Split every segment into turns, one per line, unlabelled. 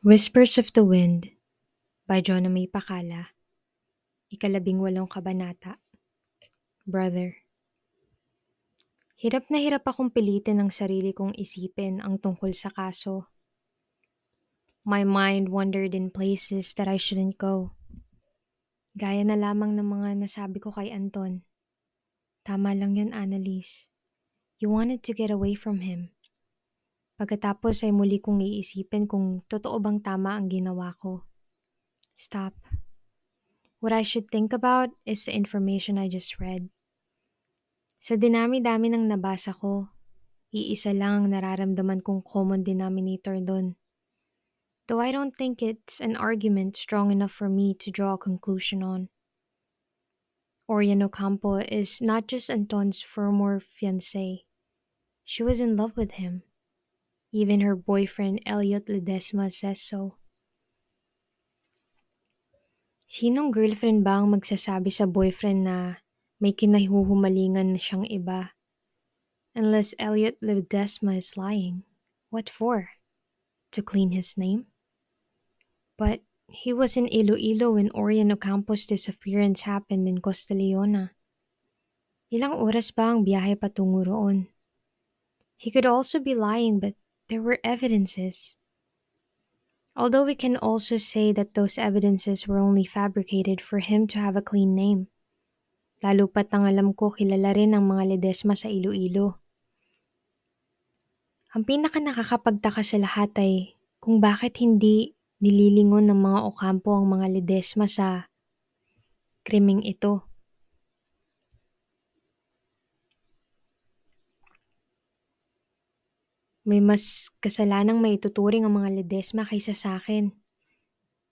Whispers of the Wind by Jonah May Pakala Ikalabing walong kabanata Brother Hirap na hirap akong pilitin ang sarili kong isipin ang tungkol sa kaso. My mind wandered in places that I shouldn't go. Gaya na lamang ng mga nasabi ko kay Anton. Tama lang yun, Annalise. You wanted to get away from him. Pagkatapos ay muli kong iisipin kung totoo bang tama ang ginawa ko. Stop. What I should think about is the information I just read. Sa dinami-dami ng nabasa ko, iisa lang ang nararamdaman kong common denominator doon. Though I don't think it's an argument strong enough for me to draw a conclusion on. Orion Ocampo is not just Anton's former fiancé. She was in love with him. Even her boyfriend Elliot Ledesma says so. Sinong girlfriend ba ang magsasabi sa boyfriend na may kinahuhumalingan na siyang iba? Unless Elliot Ledesma is lying. What for? To clean his name? But he was in Iloilo when Orion Ocampo's disappearance happened in Costa Leona. Ilang oras ba ang biyahe patungo roon? He could also be lying but there were evidences. Although we can also say that those evidences were only fabricated for him to have a clean name. Lalo pat ang alam ko kilala rin ang mga Ledesma sa Iloilo. Ang pinaka nakakapagtaka sa lahat ay kung bakit hindi nililingon ng mga Ocampo ang mga Ledesma sa krimeng ito. May mas kasalanang maituturing ang mga Ledesma kaysa sa akin.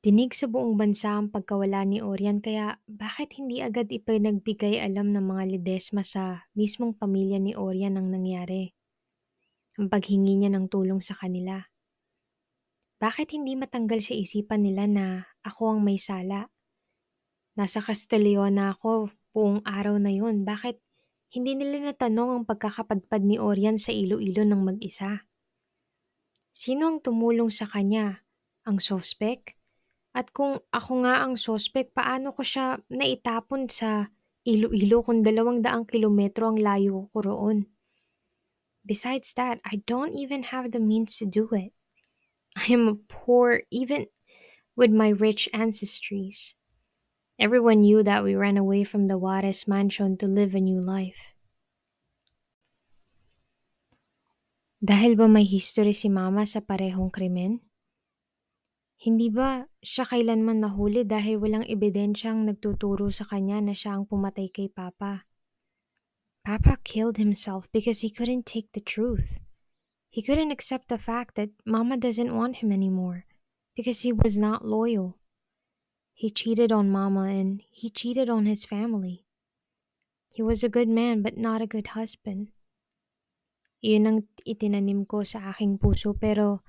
Dinig sa buong bansa ang pagkawala ni Orian kaya bakit hindi agad ipinagbigay alam ng mga Ledesma sa mismong pamilya ni Orian ang nangyari? Ang paghingi niya ng tulong sa kanila. Bakit hindi matanggal sa isipan nila na ako ang may sala? Nasa Castellona ako buong araw na yun. Bakit hindi nila natanong ang pagkakapadpad ni Orian sa Iloilo ng mag-isa? Sino ang tumulong sa kanya? Ang sospek? At kung ako nga ang sospek, paano ko siya naitapon sa Iloilo kung dalawang daang kilometro ang layo ko roon? Besides that, I don't even have the means to do it. I am poor even with my rich ancestries. Everyone knew that we ran away from the Juarez mansion to live a new life. Dahil ba may history si mama sa parehong krimen? Hindi ba siya kailanman nahuli dahil walang ebidensyang nagtuturo sa kanya na siya ang pumatay kay Papa? Papa killed himself because he couldn't take the truth. He couldn't accept the fact that Mama doesn't want him anymore because he was not loyal. He cheated on Mama and he cheated on his family. He was a good man but not a good husband. Iyon ang itinanim ko sa aking puso pero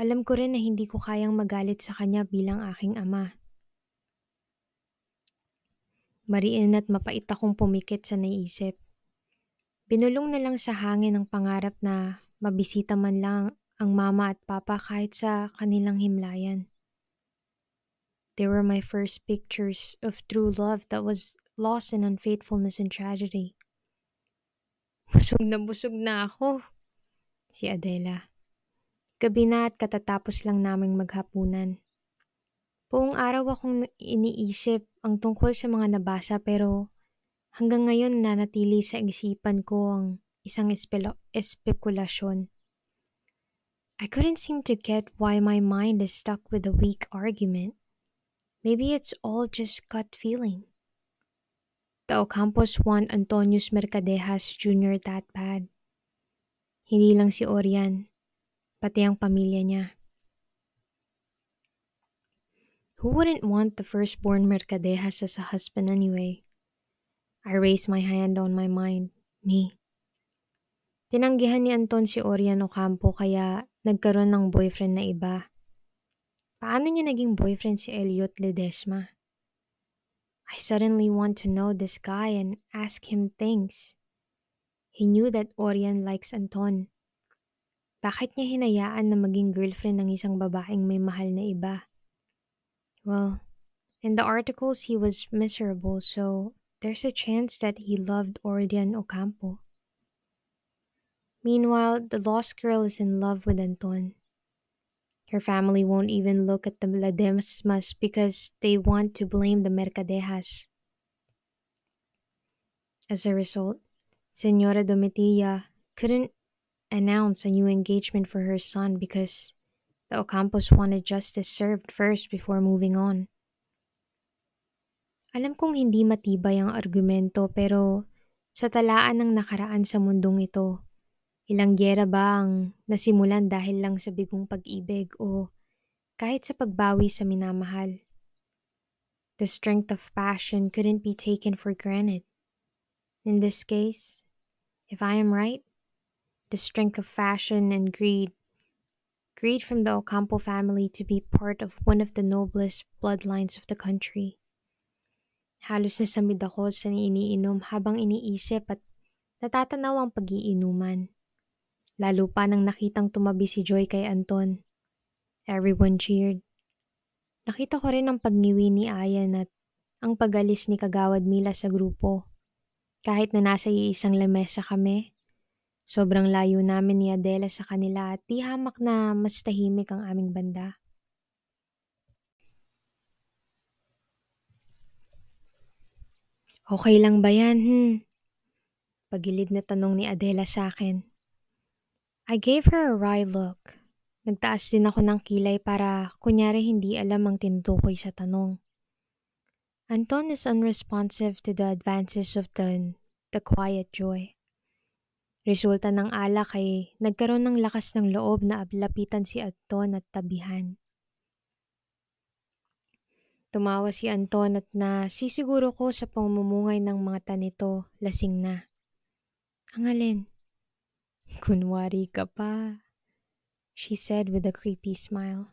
alam ko rin na hindi ko kayang magalit sa kanya bilang aking ama. Mariin at mapait akong pumikit sa naisip. Binulong na lang sa hangin ang pangarap na mabisita man lang ang mama at papa kahit sa kanilang himlayan. They were my first pictures of true love that was lost in unfaithfulness and tragedy. Busog na busog na ako. Si Adela. Gabi na at katatapos lang naming maghapunan. Buong araw akong iniisip ang tungkol sa mga nabasa pero hanggang ngayon nanatili sa isipan ko ang isang espelo- espekulasyon. I couldn't seem to get why my mind is stuck with a weak argument. Maybe it's all just gut feeling. The Ocampos want Antonius Mercadejas Jr. that. Hindi lang si Orian, pati ang pamilya niya. Who wouldn't want the firstborn Mercadejas as a husband anyway? I raised my hand on my mind. Me. Tinanggihan ni Anton si Orian Ocampo kaya nagkaroon ng boyfriend na iba. Paano niya naging boyfriend si Elliot Ledesma? I suddenly want to know this guy and ask him things. He knew that Orion likes Anton. Bakit niya hinayaan na maging girlfriend ng isang babaeng may mahal na iba? Well, in the articles he was miserable so there's a chance that he loved Ordian Ocampo. Meanwhile, the lost girl is in love with Anton. Her family won't even look at the Ledesmas because they want to blame the Mercadejas. As a result, Senora Domitilla couldn't announce a new engagement for her son because the Ocampos wanted justice served first before moving on. Alam kong hindi matibay ang argumento pero sa talaan ng nakaraan sa mundong ito, ilang gyera ba ang nasimulan dahil lang sa bigong pag-ibig o kahit sa pagbawi sa minamahal? The strength of passion couldn't be taken for granted. In this case, if I am right, the strength of fashion and greed greed from the Ocampo family to be part of one of the noblest bloodlines of the country. Halos nasamid ako sa iniinom habang iniisip at natatanaw ang pag-iinuman. Lalo pa nang nakitang tumabi si Joy kay Anton. Everyone cheered. Nakita ko rin ang pagniwi ni Ayan at ang pagalis ni Kagawad Mila sa grupo. Kahit na nasa iisang lamesa kami, sobrang layo namin ni Adela sa kanila at di hamak na mas tahimik ang aming banda. Okay lang ba yan, hmm? Pagilid na tanong ni Adela sa akin. I gave her a wry look. Nagtaas din ako ng kilay para kunyari hindi alam ang tinutukoy sa tanong. Anton is unresponsive to the advances of the, the quiet joy. Resulta ng alak ay nagkaroon ng lakas ng loob na ablapitan si Anton at tabihan. Tumawa si Anton at na sisiguro ko sa pamumungay ng mga tanito, lasing na. Ang alin? Kunwari ka pa, she said with a creepy smile.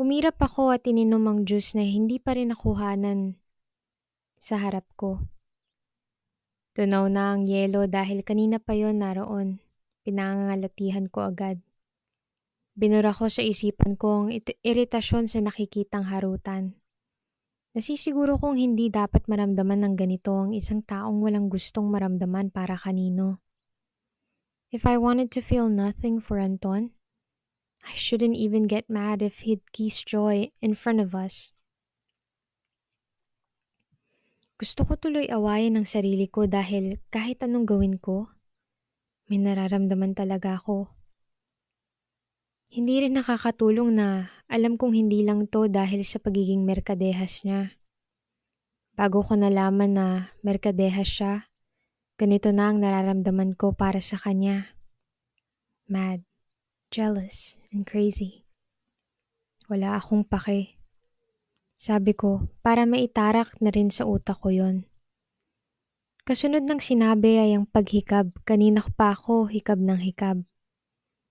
Umirap ako at ininom ang juice na hindi pa rin nakuhanan sa harap ko. Tunaw na ang yelo dahil kanina pa yon naroon. Pinangangalatihan ko agad. Binura ko sa isipan ko ang iritasyon sa nakikitang harutan. Nasisiguro kong hindi dapat maramdaman ng ganito ang isang taong walang gustong maramdaman para kanino. If I wanted to feel nothing for Anton, I shouldn't even get mad if he'd kiss Joy in front of us. Gusto ko tuloy awayin ang sarili ko dahil kahit anong gawin ko, may nararamdaman talaga ako. Hindi rin nakakatulong na alam kong hindi lang to dahil sa pagiging merkadehas niya. Bago ko nalaman na merkadehas siya, ganito na ang nararamdaman ko para sa kanya. Mad, jealous, and crazy. Wala akong pake. Sabi ko, para maitarak na rin sa utak ko yon. Kasunod ng sinabi ay ang paghikab. Kanina pa ako hikab ng hikab.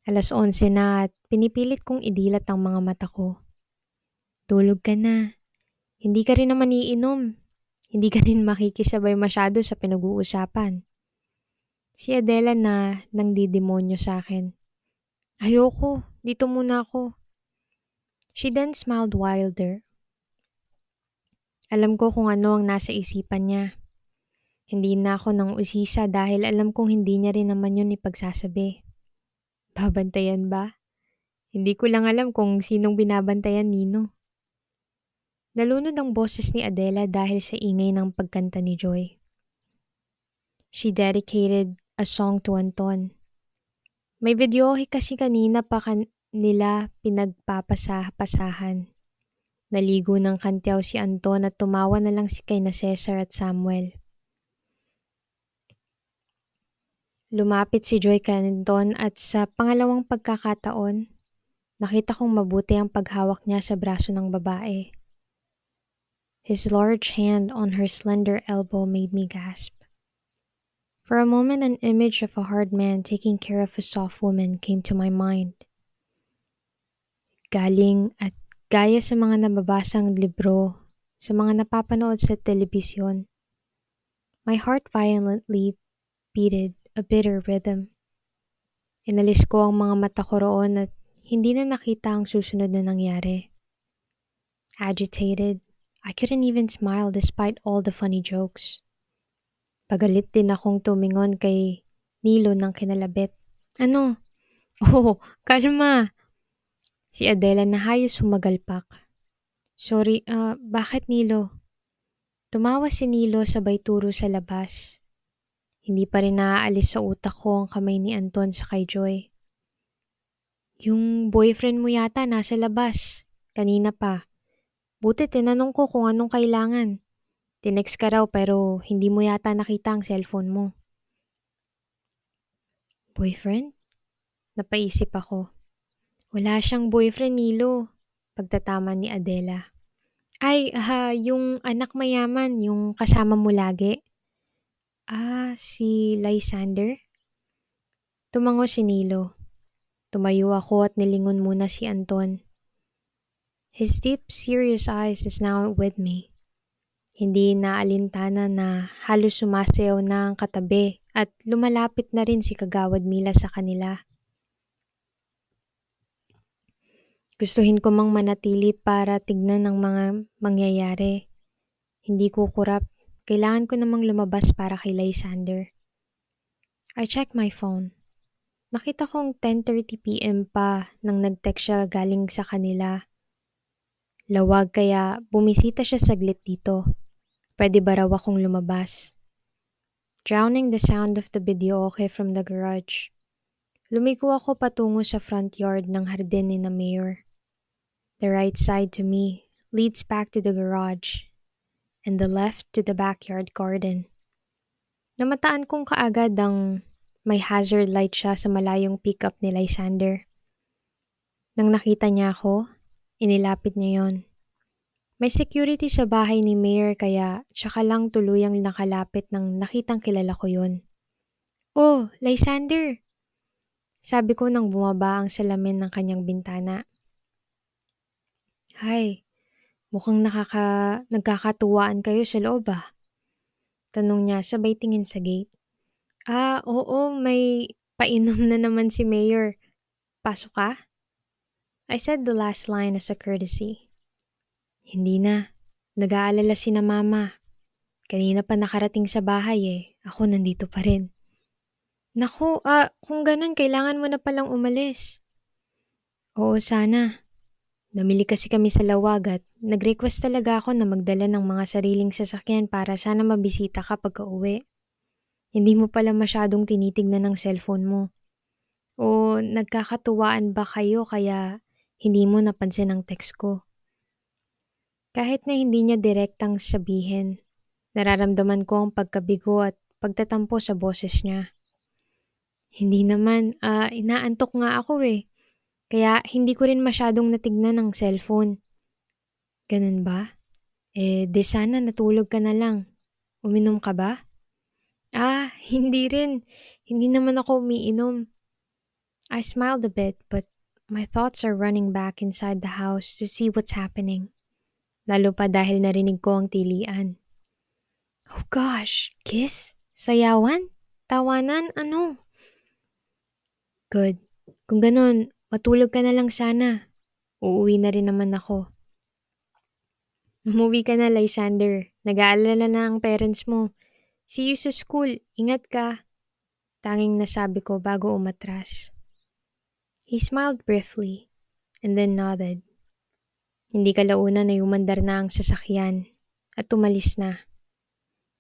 Alas 11 na at pinipilit kong idilat ang mga mata ko. Tulog ka na. Hindi ka rin naman iinom. Hindi ka rin makikisabay masyado sa pinag-uusapan. Si Adela na nang didemonyo sa akin. Ayoko, dito muna ako. She then smiled wilder. Alam ko kung ano ang nasa isipan niya. Hindi na ako nang usisa dahil alam kong hindi niya rin naman yun ipagsasabi. Babantayan ba? Hindi ko lang alam kung sinong binabantayan nino. Nalunod ang boses ni Adela dahil sa ingay ng pagkanta ni Joy. She dedicated a song to Anton. May videohe kasi kanina pa kan nila pinagpapasahan. Naligo ng kantyaw si Anton at tumawa na lang si kay na Cesar at Samuel. Lumapit si Joy Canton at sa pangalawang pagkakataon, nakita kong mabuti ang paghawak niya sa braso ng babae. His large hand on her slender elbow made me gasp. For a moment, an image of a hard man taking care of a soft woman came to my mind. Galing at gaya sa mga nababasang libro, sa mga napapanood sa telebisyon, my heart violently beated a bitter rhythm. Inalis ko ang mga mata ko roon at hindi na nakita ang susunod na nangyari. Agitated, I couldn't even smile despite all the funny jokes. Pagalit din akong tumingon kay Nilo ng kinalabit. Ano? Oh, kalma! Si Adela na hayos humagalpak. Sorry, uh, bakit Nilo? Tumawa si Nilo sabay turo sa labas. Hindi pa rin naaalis sa utak ko ang kamay ni Anton sa kay Joy. Yung boyfriend mo yata nasa labas. Kanina pa. Buti tinanong ko kung anong kailangan. Tinext ka raw pero hindi mo yata nakita ang cellphone mo. Boyfriend? Napaisip ako. Wala siyang boyfriend, Nilo. Pagtatama ni Adela. Ay, uh, yung anak mayaman, yung kasama mo lagi. Ah, si Lysander? Tumango si Nilo. Tumayo ako at nilingon muna si Anton. His deep, serious eyes is now with me. Hindi naalintana na halos sumasayaw na ang katabi at lumalapit na rin si Kagawad Mila sa kanila. Gustuhin ko mang manatili para tignan ang mga mangyayari. Hindi ko kurap. Kailangan ko namang lumabas para kay Lysander. I checked my phone. Nakita kong 10.30pm pa nang nag-text siya galing sa kanila Lawag kaya bumisita siya saglit dito. Pwede ba raw akong lumabas? Drowning the sound of the video okay from the garage. Lumiko ako patungo sa front yard ng hardin ni na mayor. The right side to me leads back to the garage and the left to the backyard garden. Namataan kong kaagad ang may hazard light siya sa malayong pickup ni Lysander. Nang nakita niya ako, Inilapit niya yon. May security sa bahay ni Mayor kaya tsaka lang tuluyang nakalapit nang nakitang kilala ko yon. Oh, Lysander! Sabi ko nang bumaba ang salamin ng kanyang bintana. Hi, mukhang nakaka, nagkakatuwaan kayo sa loob ah. Tanong niya sabay tingin sa gate. Ah, oo, may painom na naman si Mayor. Pasok ka? I said the last line as a courtesy. Hindi na. Nag-aalala si na mama. Kanina pa nakarating sa bahay eh. Ako nandito pa rin. Naku, ah, kung ganun, kailangan mo na palang umalis. Oo, sana. Namili kasi kami sa lawag at nag-request talaga ako na magdala ng mga sariling sasakyan para sana mabisita ka pagka uwi. Hindi mo pala masyadong tinitignan ng cellphone mo. O nagkakatuwaan ba kayo kaya hindi mo napansin ang text ko. Kahit na hindi niya direktang sabihin, nararamdaman ko ang pagkabigo at pagtatampo sa boses niya. Hindi naman, uh, inaantok nga ako eh. Kaya hindi ko rin masyadong natignan ang cellphone. Ganun ba? Eh, di sana natulog ka na lang. Uminom ka ba? Ah, hindi rin. Hindi naman ako umiinom. I smiled a bit but My thoughts are running back inside the house to see what's happening. Lalo pa dahil narinig ko ang tilian. Oh gosh, kiss? Sayawan? Tawanan? Ano? Good. Kung ganun, matulog ka na lang sana. Uuwi na rin naman ako. Umuwi ka na, Lysander. Nag-aalala na ang parents mo. See you sa school. Ingat ka. Tanging nasabi ko bago umatras. He smiled briefly and then nodded. Hindi kalauna na umandar na ang sasakyan at tumalis na.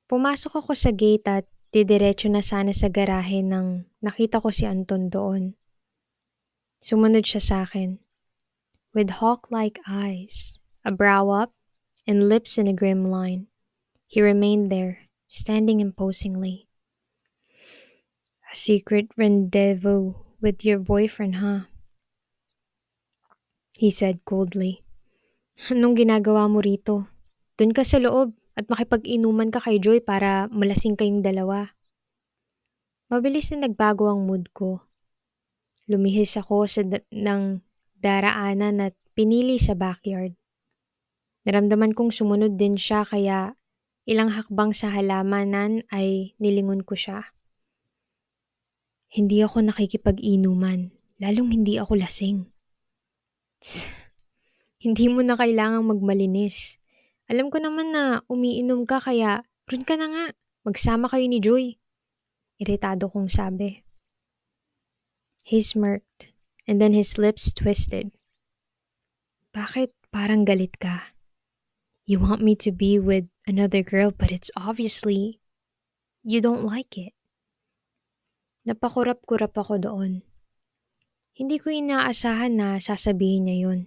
Pumasok ako sa gate at didiretso na sana sa garahe nang nakita ko si Anton doon. Sumunod siya sa akin. With hawk-like eyes, a brow up, and lips in a grim line, he remained there, standing imposingly. A secret rendezvous with your boyfriend, huh? He said coldly. Anong ginagawa mo rito? Doon ka sa loob at makipag-inuman ka kay Joy para malasing kayong dalawa. Mabilis na nagbago ang mood ko. Lumihis ako sa da- ng daraanan at pinili sa backyard. Naramdaman kong sumunod din siya kaya ilang hakbang sa halamanan ay nilingon ko siya. Hindi ako nakikipag-inuman, lalong hindi ako lasing. Tss, hindi mo na kailangang magmalinis. Alam ko naman na umiinom ka kaya ron ka na nga. Magsama kayo ni Joy. Iritado kong sabi. He smirked and then his lips twisted. Bakit parang galit ka? You want me to be with another girl but it's obviously you don't like it. Napakurap-kurap ako doon. Hindi ko inaasahan na sasabihin niya yun.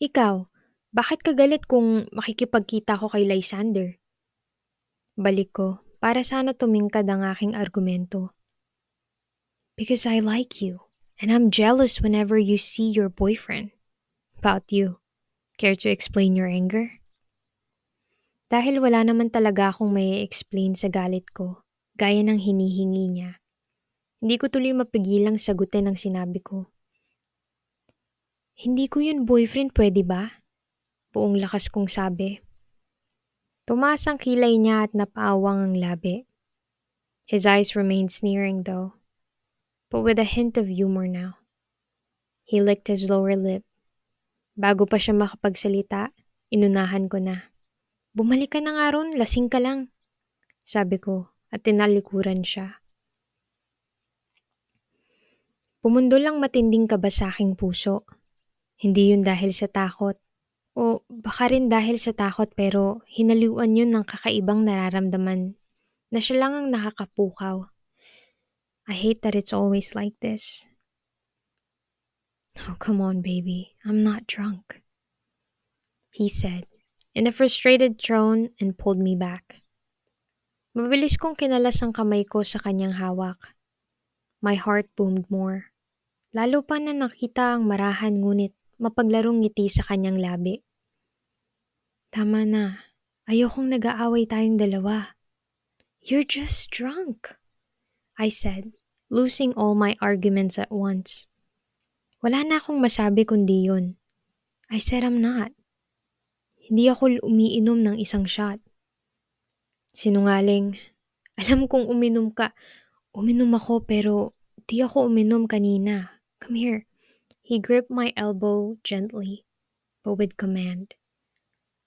Ikaw, bakit ka galit kung makikipagkita ko kay Lysander? Balik ko, para sana tumingkad ang aking argumento. Because I like you, and I'm jealous whenever you see your boyfriend. About you. Care to explain your anger? Dahil wala naman talaga akong may explain sa galit ko, gaya ng hinihingi niya. Hindi ko tuloy mapigilang sagutin ang sinabi ko. Hindi ko yun boyfriend, pwede ba? Buong lakas kong sabi. Tumaas ang kilay niya at napaawang ang labi. His eyes remained sneering though, but with a hint of humor now. He licked his lower lip. Bago pa siya makapagsalita, inunahan ko na. Bumalik ka na nga ron, lasing ka lang. Sabi ko, at tinalikuran siya. Pumundo lang matinding kaba sa aking puso. Hindi yun dahil sa takot. O baka rin dahil sa takot pero hinaluan yun ng kakaibang nararamdaman na siya lang ang nakakapukaw. I hate that it's always like this. Oh, come on, baby. I'm not drunk. He said, in a frustrated tone and pulled me back. Mabilis kong kinalas ang kamay ko sa kanyang hawak. My heart boomed more. Lalo pa na nakita ang marahan ngunit mapaglarong ngiti sa kanyang labi. Tama na. Ayokong nag-aaway tayong dalawa. You're just drunk, I said, losing all my arguments at once. Wala na akong masabi kundi yun. I said I'm not. Hindi ako umiinom ng isang shot. Sinungaling. Alam kong uminom ka. Uminom ako pero di ako uminom kanina. Come here. He gripped my elbow gently, but with command.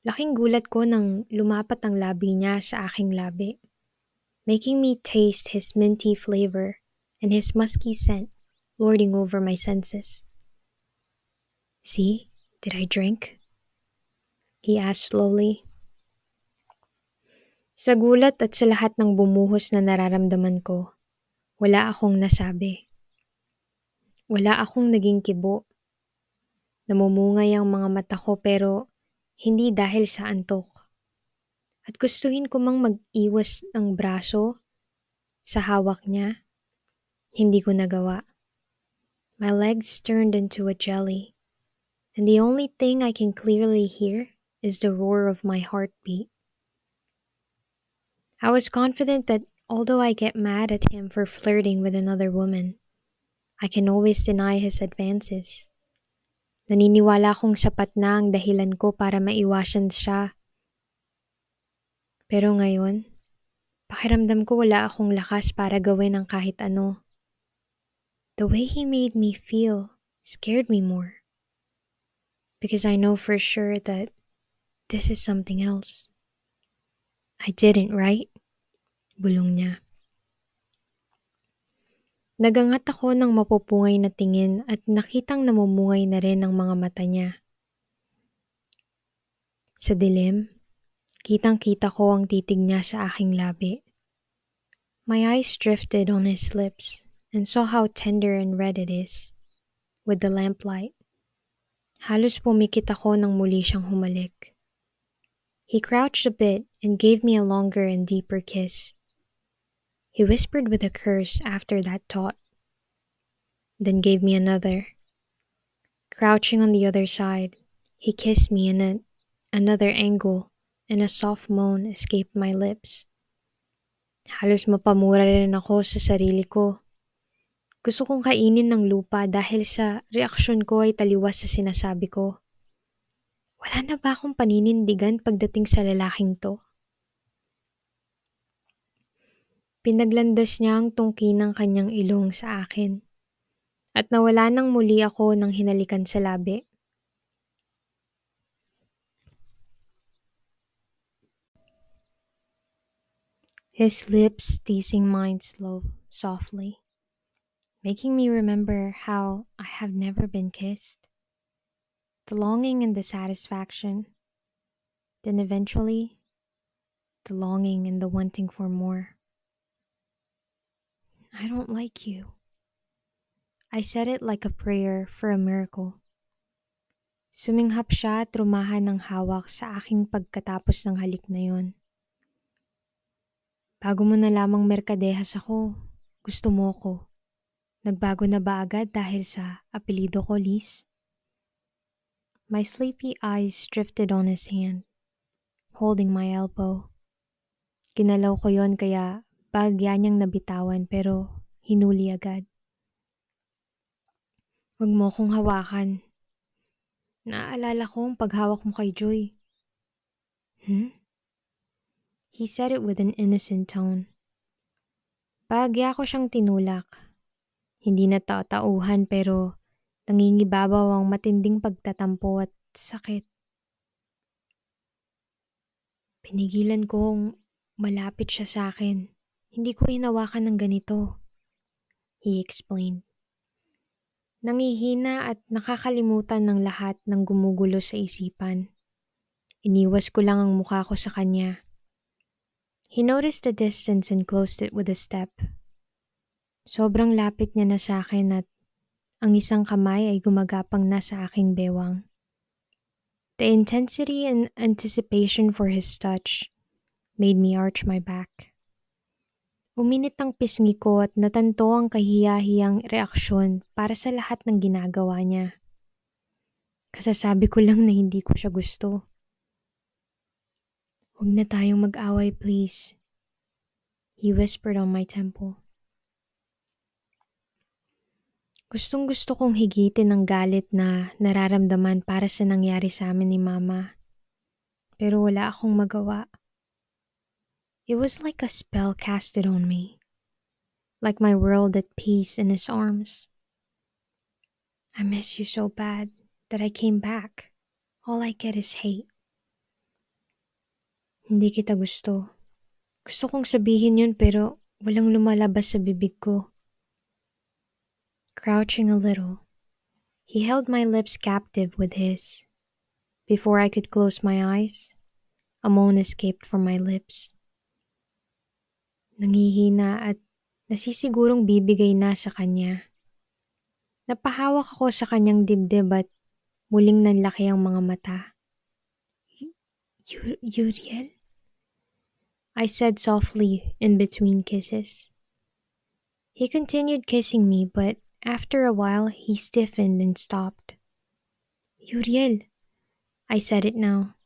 Laking gulat ko nang lumapat ang labi niya sa aking labi, making me taste his minty flavor and his musky scent lording over my senses. See, did I drink? He asked slowly, sa gulat at sa lahat ng bumuhos na nararamdaman ko, wala akong nasabi. Wala akong naging kibo. Namumungay ang mga mata ko pero hindi dahil sa antok. At gustuhin ko mang mag-iwas ng braso sa hawak niya, hindi ko nagawa. My legs turned into a jelly, and the only thing I can clearly hear is the roar of my heartbeat. I was confident that although I get mad at him for flirting with another woman, I can always deny his advances. Naniniwala akong sapat na ang dahilan ko para maiwasan siya. Pero ngayon, pakiramdam ko wala akong lakas para gawin ang kahit ano. The way he made me feel scared me more. Because I know for sure that this is something else. I didn't, right? Bulong niya. Nagangat ako ng mapupungay na tingin at nakitang namumungay na rin ang mga mata niya. Sa dilim, kitang-kita ko ang titig niya sa aking labi. My eyes drifted on his lips and saw how tender and red it is with the lamplight. Halos pumikit ako nang muli siyang humalik. He crouched a bit and gave me a longer and deeper kiss. He whispered with a curse after that thought, then gave me another. Crouching on the other side, he kissed me in a, another angle, and a soft moan escaped my lips. Halos mapamura rin ako sa sarili ko. Gusto kong kainin ng lupa dahil sa reaksyon ko ay taliwas sa sinasabi ko. Wala na ba akong paninindigan pagdating sa lalaking to? Pinaglandas niya ang tungki ng kanyang ilong sa akin at nawala nang muli ako ng hinalikan sa labi. His lips teasing mine slow, softly, making me remember how I have never been kissed. The longing and the satisfaction, then eventually, the longing and the wanting for more. I don't like you. I said it like a prayer for a miracle. Suminghap siya at rumahan ng hawak sa aking pagkatapos ng halik na yon. Bago mo na lamang merkadehas ako, gusto mo ko. Nagbago na ba agad dahil sa apelido ko, Liz? My sleepy eyes drifted on his hand, holding my elbow. Kinalaw ko yon kaya bagya niyang nabitawan pero hinuli agad. Huwag mo kong hawakan. Naaalala ko ang paghawak mo kay Joy. Hmm? He said it with an innocent tone. Bagya ko siyang tinulak. Hindi na tatauhan pero nangingibabaw ang matinding pagtatampo at sakit. Pinigilan kong malapit siya sa akin. Hindi ko hinawakan ng ganito. He explained. Nangihina at nakakalimutan ng lahat ng gumugulo sa isipan. Iniwas ko lang ang mukha ko sa kanya. He noticed the distance and closed it with a step. Sobrang lapit niya na sa akin at ang isang kamay ay gumagapang na sa aking bewang. The intensity and anticipation for his touch made me arch my back. Uminit ang pisngi ko at natanto ang kahiya-hiyang reaksyon para sa lahat ng ginagawa niya. Kasasabi ko lang na hindi ko siya gusto. Huwag na tayong mag-away please. He whispered on my temple. Gustong gusto kong higitin ang galit na nararamdaman para sa nangyari sa amin ni Mama. Pero wala akong magawa. It was like a spell casted on me, like my world at peace in his arms. I miss you so bad that I came back. All I get is hate. Hindi kita gusto. Gusto kong sabihin yun pero walang lumalabas sa bibig ko. Crouching a little, he held my lips captive with his. Before I could close my eyes, a moan escaped from my lips. Nangihina at nasisigurong bibigay na sa kanya. Napahawak ako sa kanyang dibdib at muling nanlaki ang mga mata. Y- Uriel? I said softly in between kisses. He continued kissing me, but after a while he stiffened and stopped. Uriel, I said it now,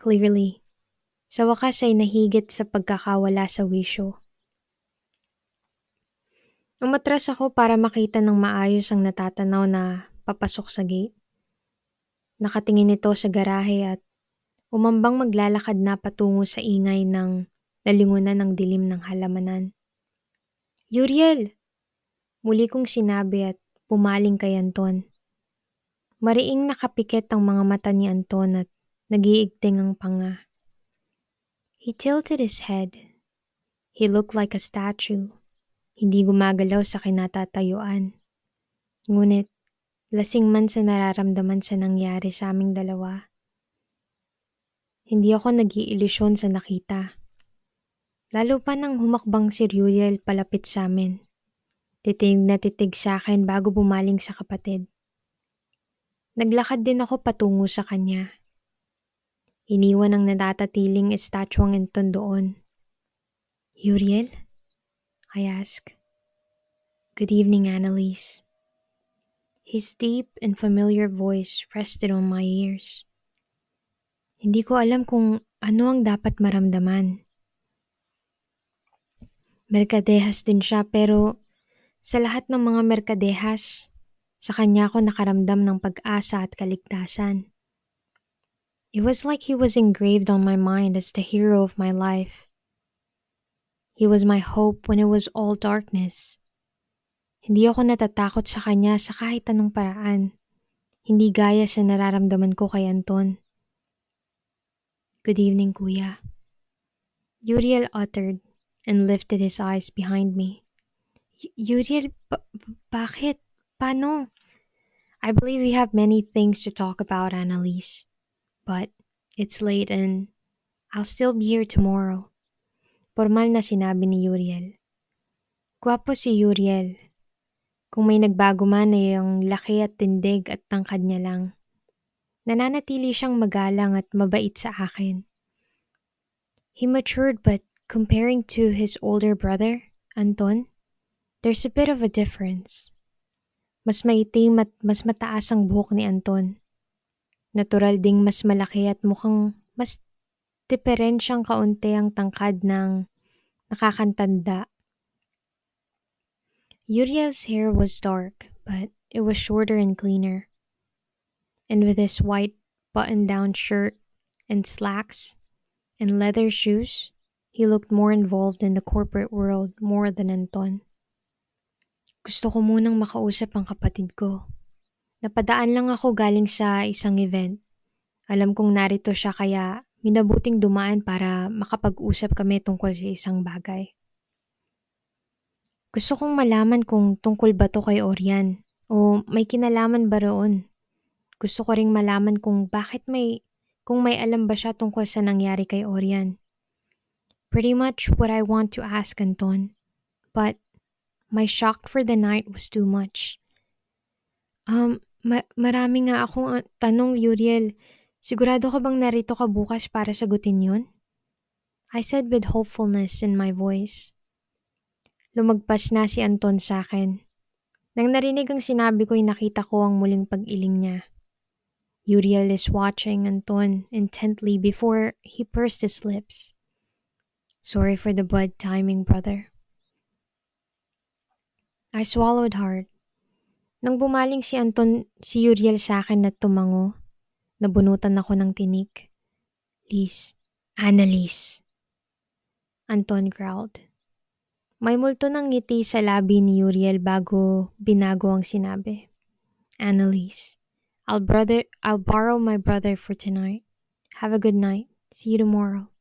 clearly. Sa wakas ay nahigit sa pagkakawala sa wisyo. Umatras ako para makita ng maayos ang natatanaw na papasok sa gate. Nakatingin ito sa garahe at umambang maglalakad na patungo sa ingay ng nalingunan ng dilim ng halamanan. Uriel! Muli kong sinabi at pumaling kay Anton. Mariing nakapikit ang mga mata ni Anton at nagiigting ang panga. He tilted his head. He looked like a statue hindi gumagalaw sa kinatatayuan. Ngunit, lasing man sa nararamdaman sa nangyari sa aming dalawa. Hindi ako nag-iilusyon sa nakita. Lalo pa nang humakbang si Uriel palapit sa amin. Titig na titig sa akin bago bumaling sa kapatid. Naglakad din ako patungo sa kanya. Iniwan ang natatatiling estatwang enton doon. Uriel? I ask. Good evening, Annalise. His deep and familiar voice rested on my ears. Hindi ko alam kung ano ang dapat maramdaman. Merkadehas din siya pero sa lahat ng mga merkadehas, sa kanya ako nakaramdam ng pag-asa at kaligtasan. It was like he was engraved on my mind as the hero of my life He was my hope when it was all darkness. Hindi ako natatakot sa kanya sa kahit anong paraan. Hindi gaya sa nararamdaman ko kay Anton. Good evening, Kuya. Uriel uttered and lifted his eyes behind me. Uriel, ba- bakit? Paano? I believe we have many things to talk about, Annalise. But it's late and I'll still be here tomorrow. Formal na sinabi ni Uriel. Gwapo si Uriel. Kung may nagbago man ay ang laki at tindig at tangkad niya lang. Nananatili siyang magalang at mabait sa akin. He matured but comparing to his older brother, Anton, there's a bit of a difference. Mas maitim at mas mataas ang buhok ni Anton. Natural ding mas malaki at mukhang mas diferensyang kaunti ang tangkad ng nakakantanda. Uriel's hair was dark, but it was shorter and cleaner. And with his white button-down shirt and slacks and leather shoes, he looked more involved in the corporate world more than Anton. Gusto ko munang makausap ang kapatid ko. Napadaan lang ako galing sa isang event. Alam kong narito siya kaya minabuting dumaan para makapag-usap kami tungkol sa isang bagay. Gusto kong malaman kung tungkol ba to kay Orian o may kinalaman ba roon. Gusto ko ring malaman kung bakit may, kung may alam ba siya tungkol sa nangyari kay Orian. Pretty much what I want to ask Anton. But My shock for the night was too much. Um, ma- marami nga akong uh, tanong, Uriel. Sigurado ka bang narito ka bukas para sagutin yun? I said with hopefulness in my voice. Lumagpas na si Anton sa akin. Nang narinig ang sinabi ko'y nakita ko ang muling pag-iling niya. Uriel is watching Anton intently before he pursed his lips. Sorry for the bad timing, brother. I swallowed hard. Nang bumaling si Anton, si Uriel sa akin na tumango, nabunutan ako ng tinik. Liz, Annalise. Anton growled. May multo ng ngiti sa labi ni Uriel bago binago ang sinabi. Annalise, I'll brother I'll borrow my brother for tonight. Have a good night. See you tomorrow.